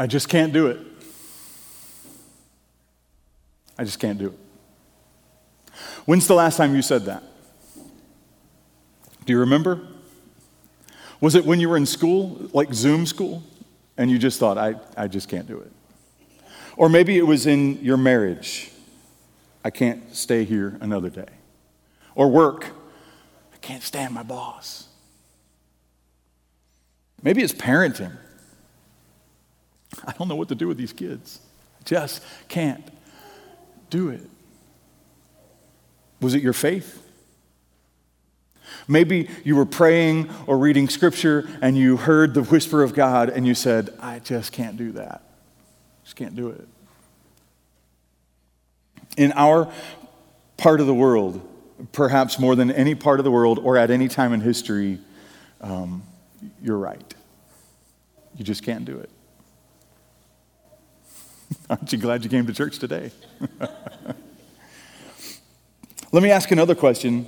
I just can't do it. I just can't do it. When's the last time you said that? Do you remember? Was it when you were in school, like Zoom school, and you just thought, I, I just can't do it? Or maybe it was in your marriage. I can't stay here another day. Or work. I can't stand my boss. Maybe it's parenting. I don't know what to do with these kids. Just can't do it. Was it your faith? Maybe you were praying or reading scripture and you heard the whisper of God and you said, I just can't do that. Just can't do it. In our part of the world, perhaps more than any part of the world or at any time in history, um, you're right. You just can't do it. Aren't you glad you came to church today? Let me ask another question.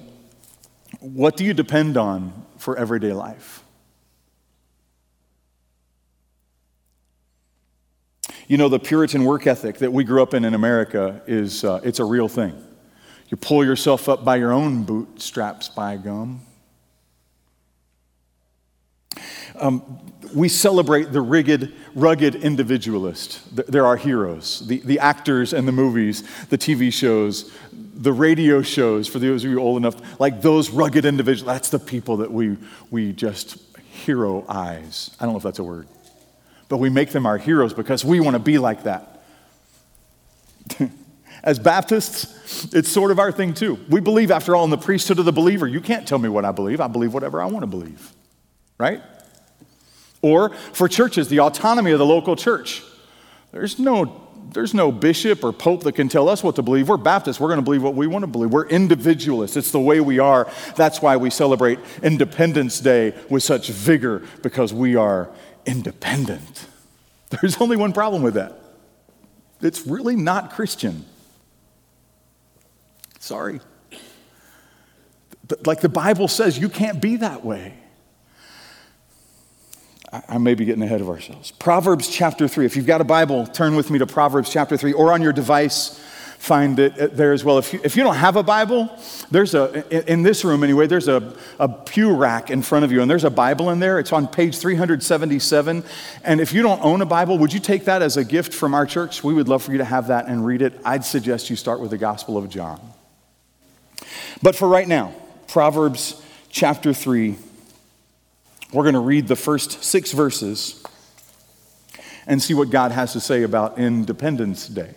What do you depend on for everyday life? You know, the Puritan work ethic that we grew up in in America is uh, it's a real thing. You pull yourself up by your own bootstraps, by gum. Um, we celebrate the rugged, rugged individualist. They're our heroes. The, the actors and the movies, the TV shows, the radio shows, for those of you old enough, like those rugged individuals, that's the people that we, we just hero eyes. I don't know if that's a word. But we make them our heroes because we want to be like that. As Baptists, it's sort of our thing too. We believe, after all, in the priesthood of the believer. You can't tell me what I believe. I believe whatever I want to believe, right? Or for churches, the autonomy of the local church. There's no, there's no bishop or pope that can tell us what to believe. We're Baptists. We're going to believe what we want to believe. We're individualists. It's the way we are. That's why we celebrate Independence Day with such vigor, because we are independent. There's only one problem with that it's really not Christian. Sorry. Like the Bible says, you can't be that way. I may be getting ahead of ourselves. Proverbs chapter 3. If you've got a Bible, turn with me to Proverbs chapter 3 or on your device, find it uh, there as well. If you, if you don't have a Bible, there's a, in this room anyway, there's a, a pew rack in front of you and there's a Bible in there. It's on page 377. And if you don't own a Bible, would you take that as a gift from our church? We would love for you to have that and read it. I'd suggest you start with the Gospel of John. But for right now, Proverbs chapter 3 we're going to read the first six verses and see what God has to say about Independence Day.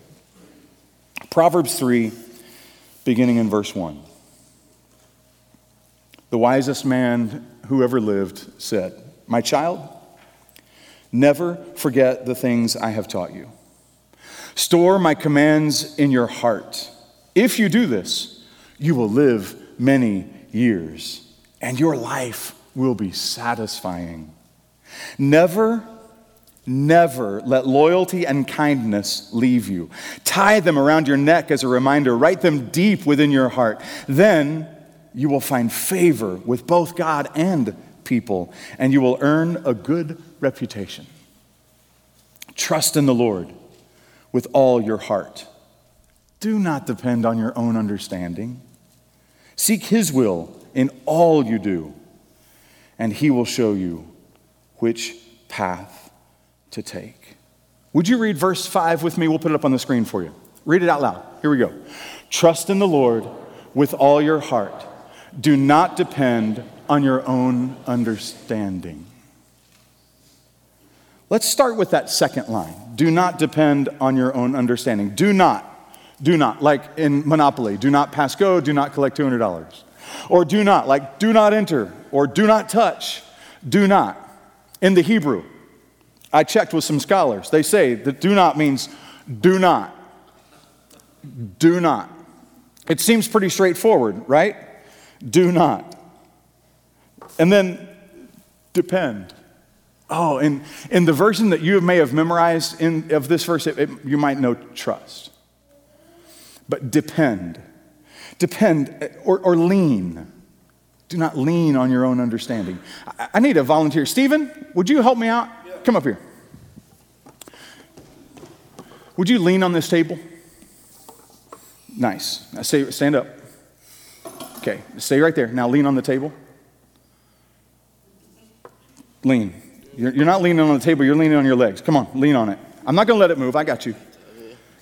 Proverbs 3, beginning in verse 1. The wisest man who ever lived said, My child, never forget the things I have taught you. Store my commands in your heart. If you do this, you will live many years, and your life will be satisfying. Never, never let loyalty and kindness leave you. Tie them around your neck as a reminder, write them deep within your heart. Then you will find favor with both God and people, and you will earn a good reputation. Trust in the Lord with all your heart. Do not depend on your own understanding. Seek His will in all you do and He will show you which path to take. Would you read verse 5 with me? We'll put it up on the screen for you. Read it out loud. Here we go. Trust in the Lord with all your heart. Do not depend on your own understanding. Let's start with that second line. Do not depend on your own understanding. Do not. Do not. Like in Monopoly, do not pass go, do not collect $200. Or do not, like do not enter, or do not touch, do not. In the Hebrew, I checked with some scholars. They say that do not means do not. Do not. It seems pretty straightforward, right? Do not. And then depend. Oh, and in the version that you may have memorized in, of this verse, it, it, you might know trust. But depend. Depend or, or lean. Do not lean on your own understanding. I, I need a volunteer. Stephen, would you help me out? Yeah. Come up here. Would you lean on this table? Nice. Now stay, stand up. Okay, stay right there. Now lean on the table. Lean. You're, you're not leaning on the table, you're leaning on your legs. Come on, lean on it. I'm not going to let it move. I got you.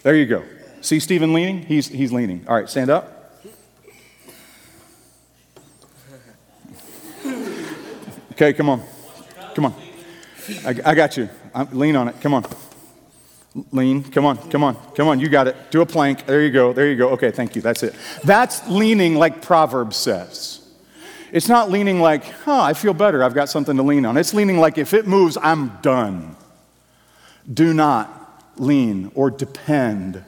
There you go. See Stephen leaning? He's, he's leaning. All right, stand up. Okay, come on. Come on. I, I got you. I'm, lean on it. Come on. Lean. Come on. Come on. Come on. You got it. Do a plank. There you go. There you go. Okay, thank you. That's it. That's leaning like Proverbs says. It's not leaning like, huh, I feel better. I've got something to lean on. It's leaning like, if it moves, I'm done. Do not lean or depend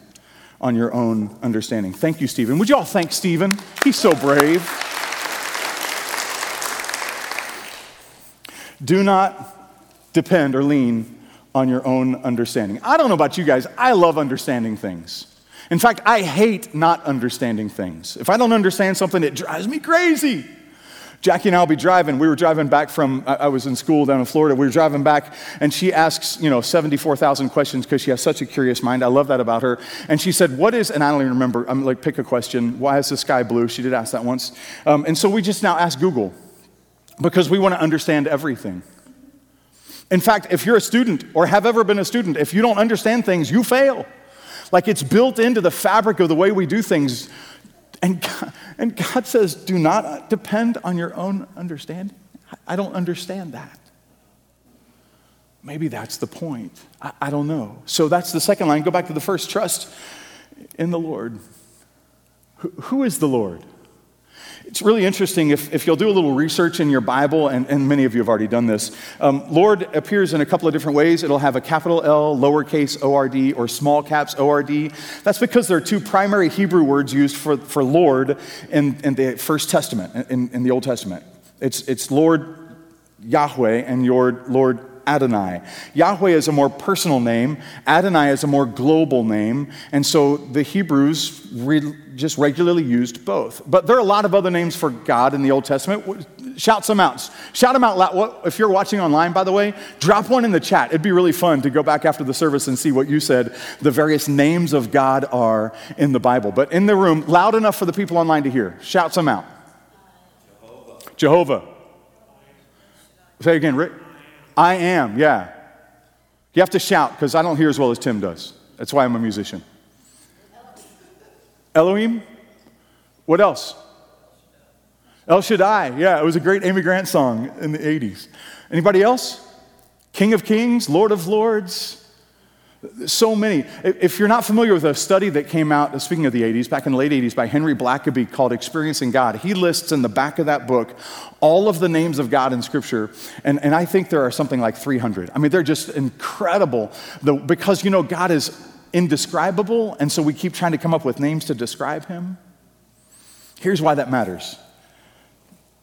on your own understanding. Thank you, Stephen. Would you all thank Stephen? He's so brave. Do not depend or lean on your own understanding. I don't know about you guys, I love understanding things. In fact, I hate not understanding things. If I don't understand something, it drives me crazy. Jackie and I will be driving. We were driving back from, I was in school down in Florida. We were driving back, and she asks, you know, 74,000 questions because she has such a curious mind. I love that about her. And she said, What is, and I don't even remember, I'm like, pick a question. Why is the sky blue? She did ask that once. Um, and so we just now ask Google because we want to understand everything. In fact, if you're a student or have ever been a student, if you don't understand things, you fail. Like it's built into the fabric of the way we do things. And God, and God says, do not depend on your own understanding. I don't understand that. Maybe that's the point. I, I don't know. So that's the second line. Go back to the first trust in the Lord. who, who is the Lord? It's really interesting if, if you'll do a little research in your Bible, and, and many of you have already done this. Um, Lord appears in a couple of different ways. It'll have a capital L, lowercase ORD, or small caps ORD. That's because there are two primary Hebrew words used for, for Lord in, in the First Testament, in, in the Old Testament. It's, it's Lord Yahweh and your Lord Adonai. Yahweh is a more personal name, Adonai is a more global name, and so the Hebrews re- just regularly used both. But there are a lot of other names for God in the Old Testament. Shout some out. Shout them out loud. If you're watching online, by the way, drop one in the chat. It'd be really fun to go back after the service and see what you said the various names of God are in the Bible. But in the room, loud enough for the people online to hear. Shout some out. Jehovah. Jehovah. Say again, Rick. I am, yeah. You have to shout because I don't hear as well as Tim does. That's why I'm a musician. Elohim? What else? El Shaddai. Yeah, it was a great Amy Grant song in the 80s. Anybody else? King of Kings, Lord of Lords. So many. If you're not familiar with a study that came out, uh, speaking of the 80s, back in the late 80s by Henry Blackaby called Experiencing God, he lists in the back of that book all of the names of God in Scripture. And, and I think there are something like 300. I mean, they're just incredible the, because, you know, God is indescribable, and so we keep trying to come up with names to describe him. Here's why that matters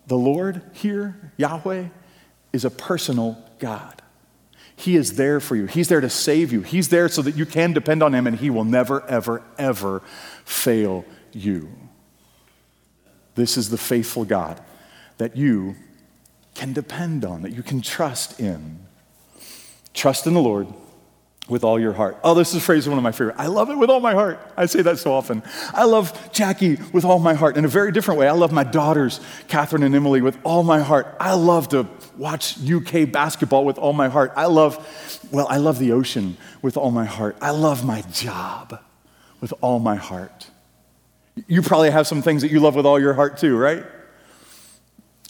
the Lord here, Yahweh, is a personal God. He is there for you. He's there to save you. He's there so that you can depend on Him and He will never, ever, ever fail you. This is the faithful God that you can depend on, that you can trust in. Trust in the Lord with all your heart. Oh, this is a phrase one of my favorite. I love it with all my heart. I say that so often. I love Jackie with all my heart in a very different way. I love my daughters, Catherine and Emily, with all my heart. I love to watch UK basketball with all my heart. I love, well, I love the ocean with all my heart. I love my job with all my heart. You probably have some things that you love with all your heart too, right?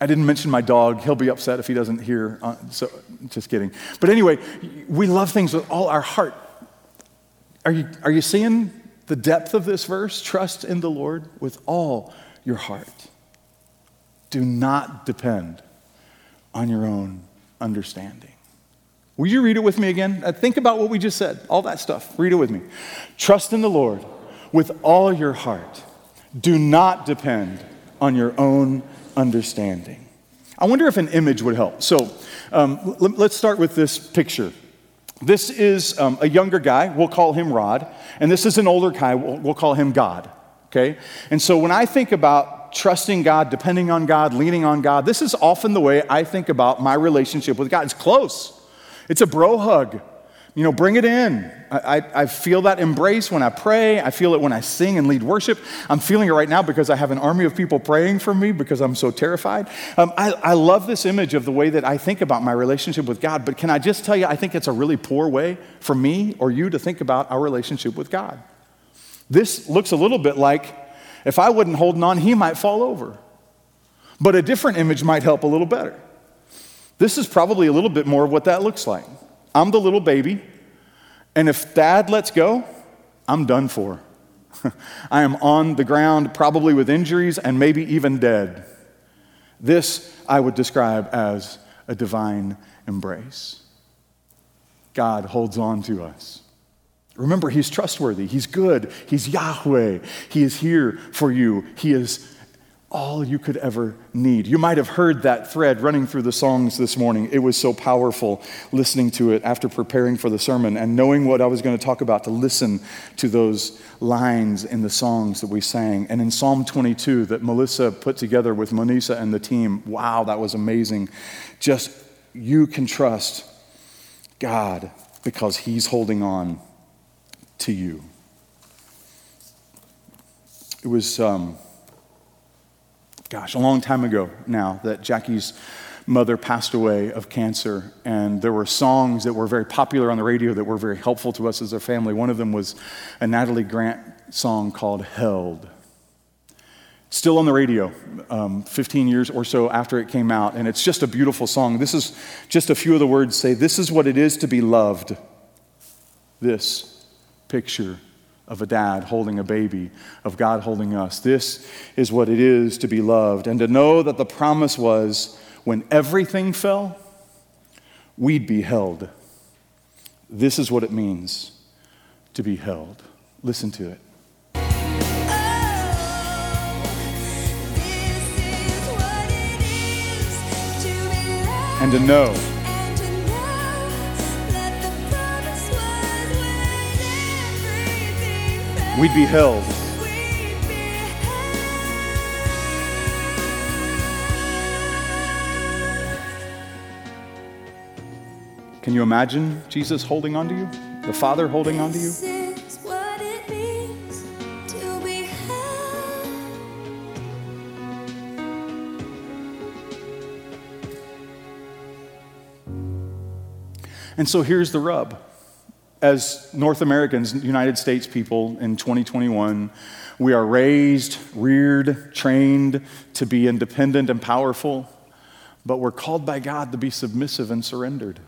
I didn't mention my dog. He'll be upset if he doesn't hear. Uh, so, just kidding. But anyway, we love things with all our heart. Are you, are you seeing the depth of this verse? Trust in the Lord with all your heart. Do not depend on your own understanding. Will you read it with me again? Uh, think about what we just said, all that stuff. Read it with me. Trust in the Lord with all your heart. Do not depend on your own understanding. I wonder if an image would help. So um, let, us start with this picture. This is um, a younger guy, we'll call him Rod, and this is an older guy, we'll, we'll call him God. Okay? And so when I think about trusting God, depending on God, leaning on God. This is often the way I think about my relationship with God. It's close, it's a bro hug. You know, bring it in. I, I, I, feel that embrace when I pray. I feel it when I sing and lead worship. I'm feeling it right now because I have an army of people praying for me because I'm so terrified. Um, I, I love this image of the way that I think about my relationship with God, but can I just tell you, I think it's a really poor way for me or you to think about our relationship with God. This looks a little bit like if I wasn't holding on, he might fall over. But a different image might help a little better. This is probably a little bit more of what that looks like. I'm the little baby, and if dad lets go, I'm done for. I am on the ground, probably with injuries and maybe even dead. This I would describe as a divine embrace. God holds on to us. Remember, He's trustworthy, He's good, He's Yahweh, He is here for you, He is all you could ever need. You might have heard that thread running through the songs this morning. It was so powerful listening to it after preparing for the sermon and knowing what I was going to talk about to listen to those lines in the songs that we sang. And in Psalm 22 that Melissa put together with Monisa and the team, wow, that was amazing. Just you can trust God because He's holding on to you. It was. Um, gosh, a long time ago now that Jackie's mother passed away of cancer. And there were songs that were very popular on the radio that were very helpful to us as a family. One of them was a Natalie Grant song called Held. Still on the radio, um, 15 years or so after it came out. And it's just a beautiful song. This is just a few of the words say, This is what it is to be loved. This picture of a dad holding a baby, of God holding us. This is what it is to be loved. And to know that the promise was when everything fell, we'd be held. This is what it means to be held. Listen to it. and to know we'd be held. Can you imagine Jesus holding on to you? The Father holding on to you? And so here's the rub as North Americans, United States people in 2021, we are raised, reared, trained to be independent and powerful, but we're called by God to be submissive and surrendered.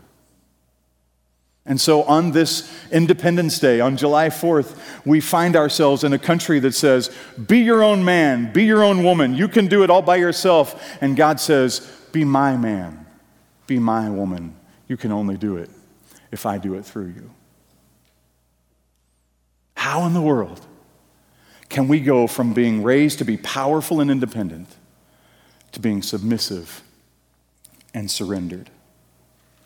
And so on this Independence Day, on July 4th, we find ourselves in a country that says, Be your own man, be your own woman, you can do it all by yourself. And God says, Be my man, be my woman, you can only do it if I do it through you. How in the world can we go from being raised to be powerful and independent to being submissive and surrendered?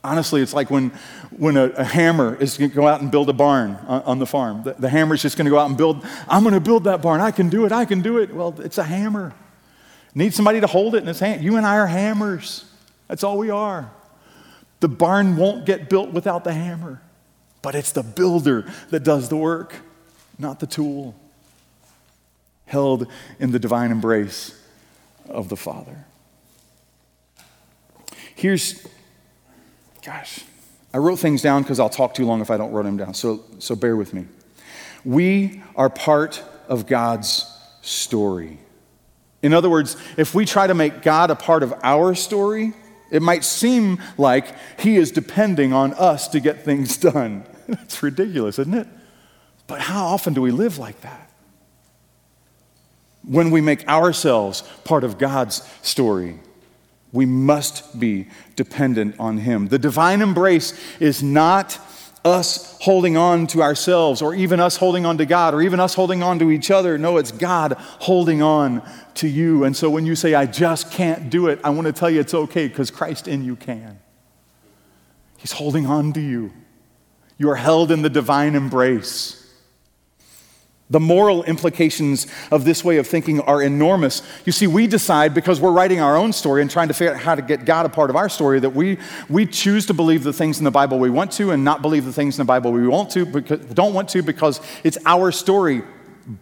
Honestly, it's like when, when a, a hammer is going to go out and build a barn on, on the farm. The, the is just going to go out and build, I'm going to build that barn. I can do it. I can do it. Well, it's a hammer. Need somebody to hold it in his hand. You and I are hammers. That's all we are. The barn won't get built without the hammer, but it's the builder that does the work not the tool, held in the divine embrace of the Father. Here's, gosh, I wrote things down because I'll talk too long if I don't write them down, so, so bear with me. We are part of God's story. In other words, if we try to make God a part of our story, it might seem like He is depending on us to get things done. That's ridiculous, isn't it? But how often do we live like that? When we make ourselves part of God's story, we must be dependent on Him. The divine embrace is not us holding on to ourselves or even us holding on to God or even us holding on to each other. No, it's God holding on to you. And so when you say, I just can't do it, I want to tell you it's okay because Christ in you can. He's holding on to you. You are held in the divine embrace. The moral implications of this way of thinking are enormous. You see, we decide because we're writing our own story and trying to figure out how to get God a part of our story that we, we choose to believe the things in the Bible we want to and not believe the things in the Bible we want to because, don't want to because it's our story,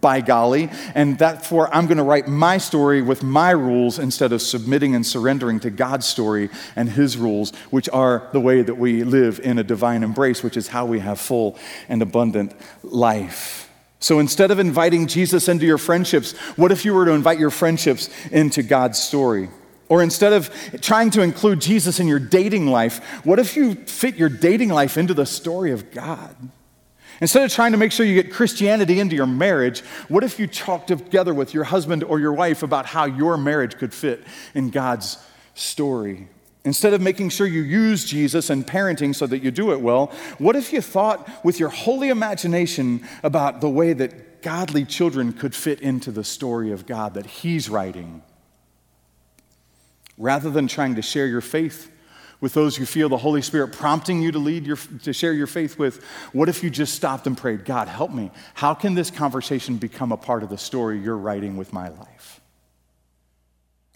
by golly. And therefore, I'm going to write my story with my rules instead of submitting and surrendering to God's story and His rules, which are the way that we live in a divine embrace, which is how we have full and abundant life. So instead of inviting Jesus into your friendships, what if you were to invite your friendships into God's story? Or instead of trying to include Jesus in your dating life, what if you fit your dating life into the story of God? Instead of trying to make sure you get Christianity into your marriage, what if you talked together with your husband or your wife about how your marriage could fit in God's story? Instead of making sure you use Jesus and parenting so that you do it well, what if you thought with your holy imagination about the way that godly children could fit into the story of God that He's writing? Rather than trying to share your faith with those you feel the Holy Spirit prompting you to lead your, to share your faith with, what if you just stopped and prayed, God, help me? How can this conversation become a part of the story you're writing with my life?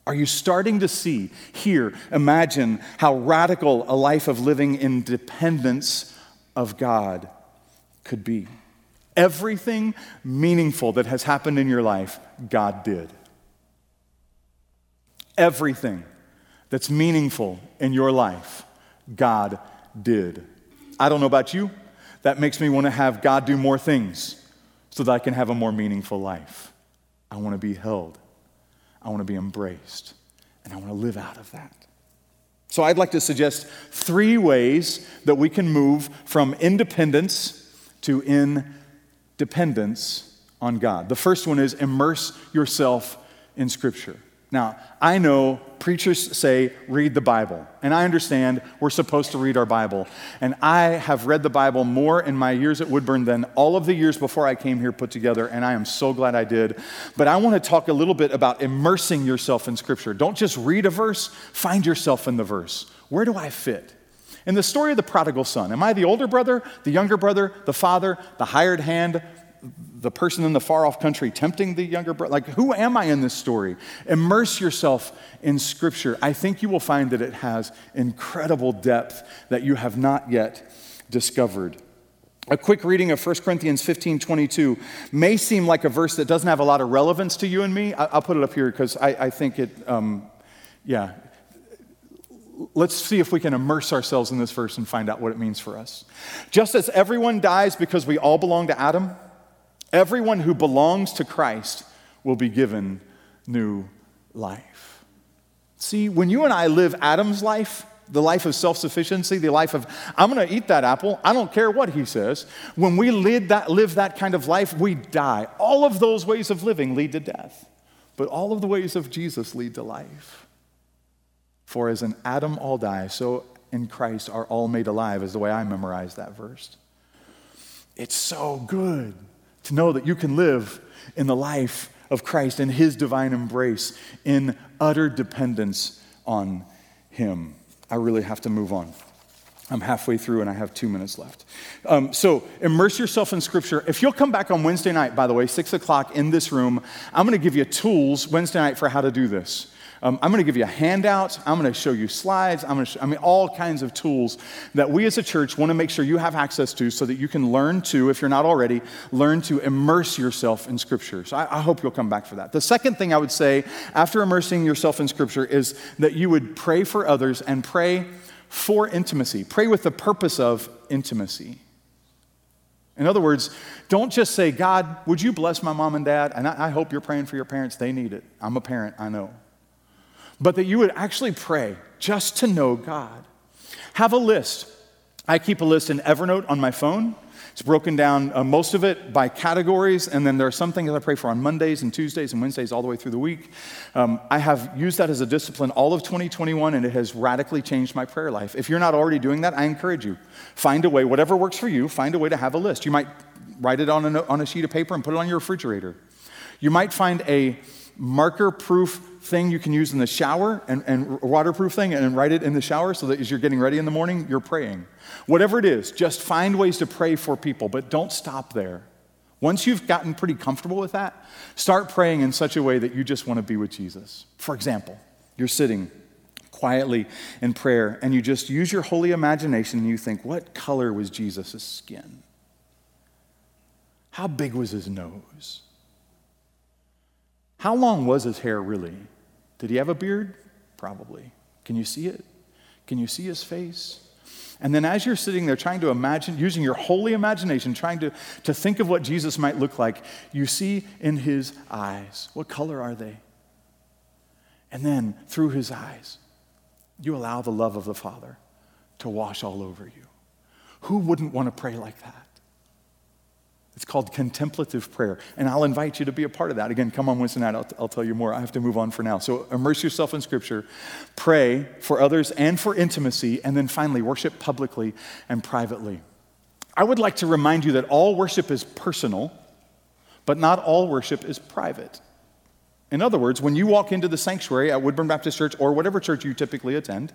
Are you starting to see, hear, imagine how radical a life of living in dependence of God could be? Everything meaningful that has happened in your life, God did. Everything that's meaningful in your life, God did. I don't know about you, that makes me want to have God do more things so that I can have a more meaningful life. I want to be held I want to be embraced, and I want to live out of that. So, I'd like to suggest three ways that we can move from independence to independence on God. The first one is immerse yourself in Scripture. Now, I know preachers say, read the Bible. And I understand we're supposed to read our Bible. And I have read the Bible more in my years at Woodburn than all of the years before I came here put together. And I am so glad I did. But I want to talk a little bit about immersing yourself in Scripture. Don't just read a verse, find yourself in the verse. Where do I fit? In the story of the prodigal son, am I the older brother, the younger brother, the father, the hired hand, the person in the far off country tempting the younger brother. Like, who am I in this story? Immerse yourself in Scripture. I think you will find that it has incredible depth that you have not yet discovered. A quick reading of 1 Corinthians 15 22 may seem like a verse that doesn't have a lot of relevance to you and me. I'll put it up here because I, I, think it, um, yeah. Let's see if we can immerse ourselves in this verse and find out what it means for us. Just as everyone dies because we all belong to Adam, Everyone who belongs to Christ will be given new life. See, when you and I live Adam's life, the life of self sufficiency, the life of, I'm going to eat that apple, I don't care what he says. When we live that, live that kind of life, we die. All of those ways of living lead to death, but all of the ways of Jesus lead to life. For as in Adam all die, so in Christ are all made alive, is the way I memorize that verse. It's so good to know that you can live in the life of Christ in his divine embrace in utter dependence on him. I really have to move on. I'm halfway through and I have two minutes left. Um, so, immerse yourself in Scripture. If you'll come back on Wednesday night, by the way, six o'clock in this room, I'm going to give you tools Wednesday night for how to do this. Um, I'm going to give you a handout. I'm going to show you slides. I'm going to, sh- I mean, all kinds of tools that we as a church want to make sure you have access to so that you can learn to, if you're not already, learn to immerse yourself in Scripture. So I, I hope you'll come back for that. The second thing I would say after immersing yourself in Scripture is that you would pray for others and pray for intimacy. Pray with the purpose of intimacy. In other words, don't just say, God, would you bless my mom and dad? And I, I hope you're praying for your parents. They need it. I'm a parent, I know but that you would actually pray just to know God. Have a list. I keep a list in Evernote on my phone. It's broken down, uh, most of it by categories, and then there are some things I pray for on Mondays and Tuesdays and Wednesdays all the way through the week. Um, I have used that as a discipline all of 2021, and it has radically changed my prayer life. If you're not already doing that, I encourage you. Find a way, whatever works for you, find a way to have a list. You might write it on a, on a sheet of paper and put it on your refrigerator. You might find a marker proof thing you can use in the shower and, and waterproof thing and write it in the shower so that as you're getting ready in the morning, you're praying. Whatever it is, just find ways to pray for people, but don't stop there. Once you've gotten pretty comfortable with that, start praying in such a way that you just want to be with Jesus. For example, you're sitting quietly in prayer and you just use your holy imagination and you think, what color was Jesus' skin? How big was his nose? How long was his hair really? Did he have a beard? Probably. Can you see it? Can you see his face? And then as you're sitting there trying to imagine, using your holy imagination, trying to, to think of what Jesus might look like, you see in his eyes. What color are they? And then through his eyes, you allow the love of the Father to wash all over you. Who wouldn't want to pray like that? It's called contemplative prayer. And I'll invite you to be a part of that. Again, come on Wednesday night, I'll, I'll, tell you more. I have to move on for now. So immerse yourself in Scripture, pray for others and for intimacy, and then finally, worship publicly and privately. I would like to remind you that all worship is personal, but not all worship is private. In other words, when you walk into the sanctuary at Woodburn Baptist Church or whatever church you typically attend,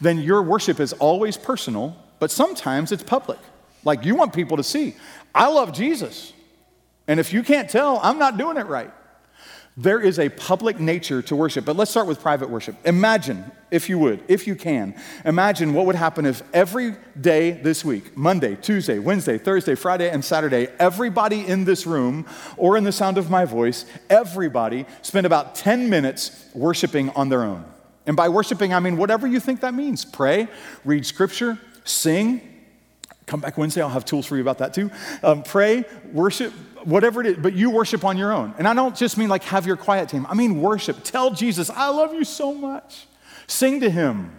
then your worship is always personal, but sometimes it's public. Like you want people to see, I love Jesus. And if you can't tell, I'm not doing it right. There is a public nature to worship, but let's start with private worship. Imagine, if you would, if you can, imagine what would happen if every day this week, Monday, Tuesday, Wednesday, Thursday, Friday, and Saturday, everybody in this room or in the sound of my voice, everybody spent about 10 minutes worshiping on their own. And by worshiping, I mean whatever you think that means pray, read scripture, sing, Come back Wednesday, I'll have tools for you about that too. Um, pray, worship, whatever it is, but you worship on your own. And I don't just mean like have your quiet time, I mean worship. Tell Jesus, I love you so much. Sing to him.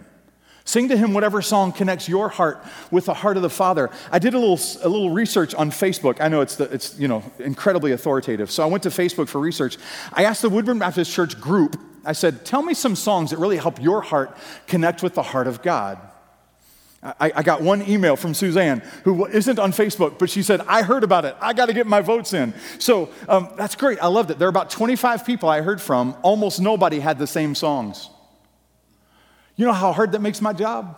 Sing to him whatever song connects your heart with the heart of the Father. I did a little, a little research on Facebook. I know it's, the, it's you know, incredibly authoritative. So I went to Facebook for research. I asked the Woodburn Baptist Church group, I said, tell me some songs that really help your heart connect with the heart of God. I, I, got one email from Suzanne, who isn't on Facebook, but she said, I heard about it. I got to get my votes in. So um, that's great. I loved it. There are about 25 people I heard from. Almost nobody had the same songs. You know how hard that makes my job?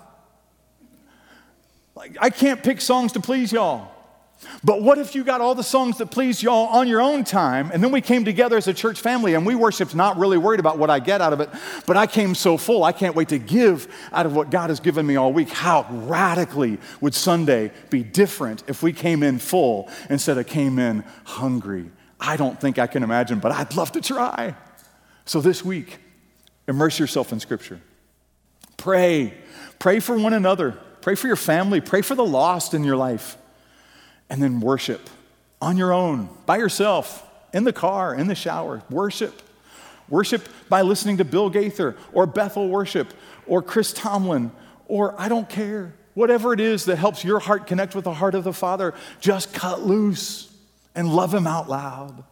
Like, I can't pick songs to please y'all. But what if you got all the songs that please y'all on your own time, and then we came together as a church family and we worshiped not really worried about what I get out of it, but I came so full, I can't wait to give out of what God has given me all week. How radically would Sunday be different if we came in full instead of came in hungry? I don't think I can imagine, but I'd love to try. So this week, immerse yourself in Scripture. Pray. Pray for one another. Pray for your family. Pray for the lost in your life and then worship on your own, by yourself, in the car, in the shower. Worship. Worship by listening to Bill Gaither or Bethel Worship or Chris Tomlin or I don't care. Whatever it is that helps your heart connect with the heart of the Father, just cut loose and love Him out loud.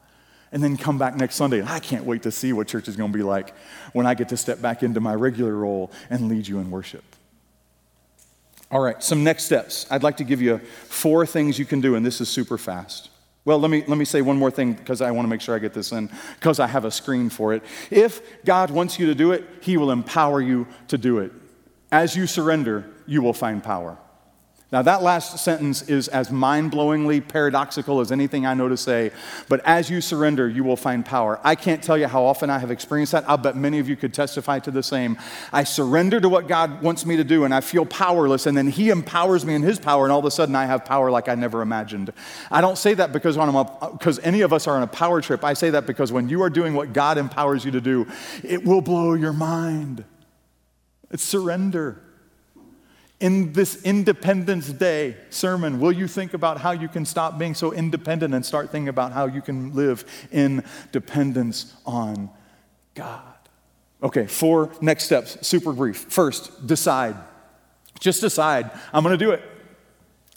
And then come back next Sunday. I can't wait to see what church is going to be like when I get to step back into my regular role and lead you in worship. All right, some next steps. I'd like to give you four things you can do, and this is super fast. Well, let me, let me say one more thing because I want to make sure I get this in, because I have a screen for it. If God wants you to do it, He will empower you to do it. As you surrender, you will find power. Now, that last sentence is as mind blowingly paradoxical as anything I know to say, but as you surrender, you will find power. I can't tell you how often I have experienced that. I'll bet many of you could testify to the same. I surrender to what God wants me to do, and I feel powerless, and then He empowers me in His power, and all of a sudden I have power like I never imagined. I don't say that because, because any of us are on a power trip. I say that because when you are doing what God empowers you to do, it will blow your mind. It's surrender in this Independence Day sermon, will you think about how you can stop being so independent and start thinking about how you can live in dependence on God? Okay, four next steps, super brief. First, decide. Just decide, I'm gonna do it.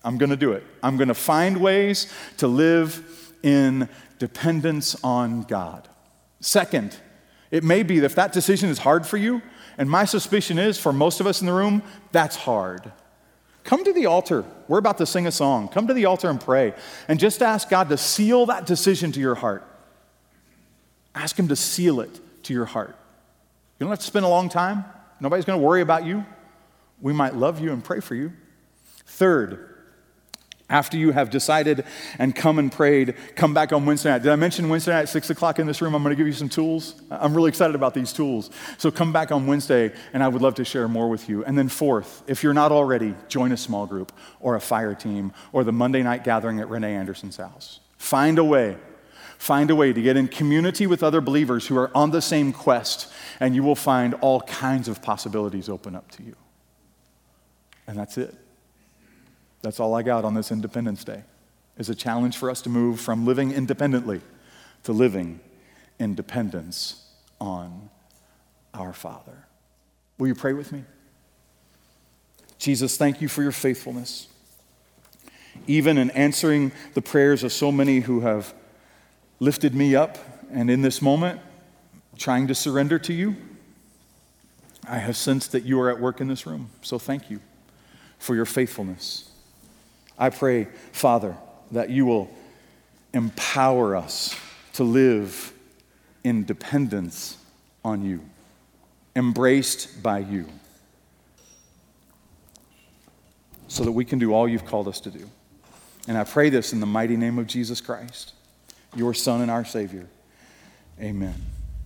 I'm gonna do it. I'm gonna find ways to live in dependence on God. Second, it may be that if that decision is hard for you, and my suspicion is for most of us in the room, that's hard. Come to the altar. We're about to sing a song. Come to the altar and pray. And just ask God to seal that decision to your heart. Ask Him to seal it to your heart. You don't have to spend a long time. Nobody's going to worry about you. We might love you and pray for you. Third, After you have decided and come and prayed, come back on Wednesday night. Did I mention Wednesday night at 6 o'clock in this room? I'm going to give you some tools. I'm really excited about these tools. So come back on Wednesday, and I would love to share more with you. And then, fourth, if you're not already, join a small group or a fire team or the Monday night gathering at Renee Anderson's house. Find a way. Find a way to get in community with other believers who are on the same quest, and you will find all kinds of possibilities open up to you. And that's it. That's all I got on this Independence Day. Is a challenge for us to move from living independently to living in dependence on our Father. Will you pray with me? Jesus, thank you for your faithfulness. Even in answering the prayers of so many who have lifted me up, and in this moment, trying to surrender to you, I have sensed that you are at work in this room. So thank you for your faithfulness. I pray, Father, that you will empower us to live in dependence on you, embraced by you, so that we can do all you've called us to do. And I pray this in the mighty name of Jesus Christ, your Son and our Savior. Amen.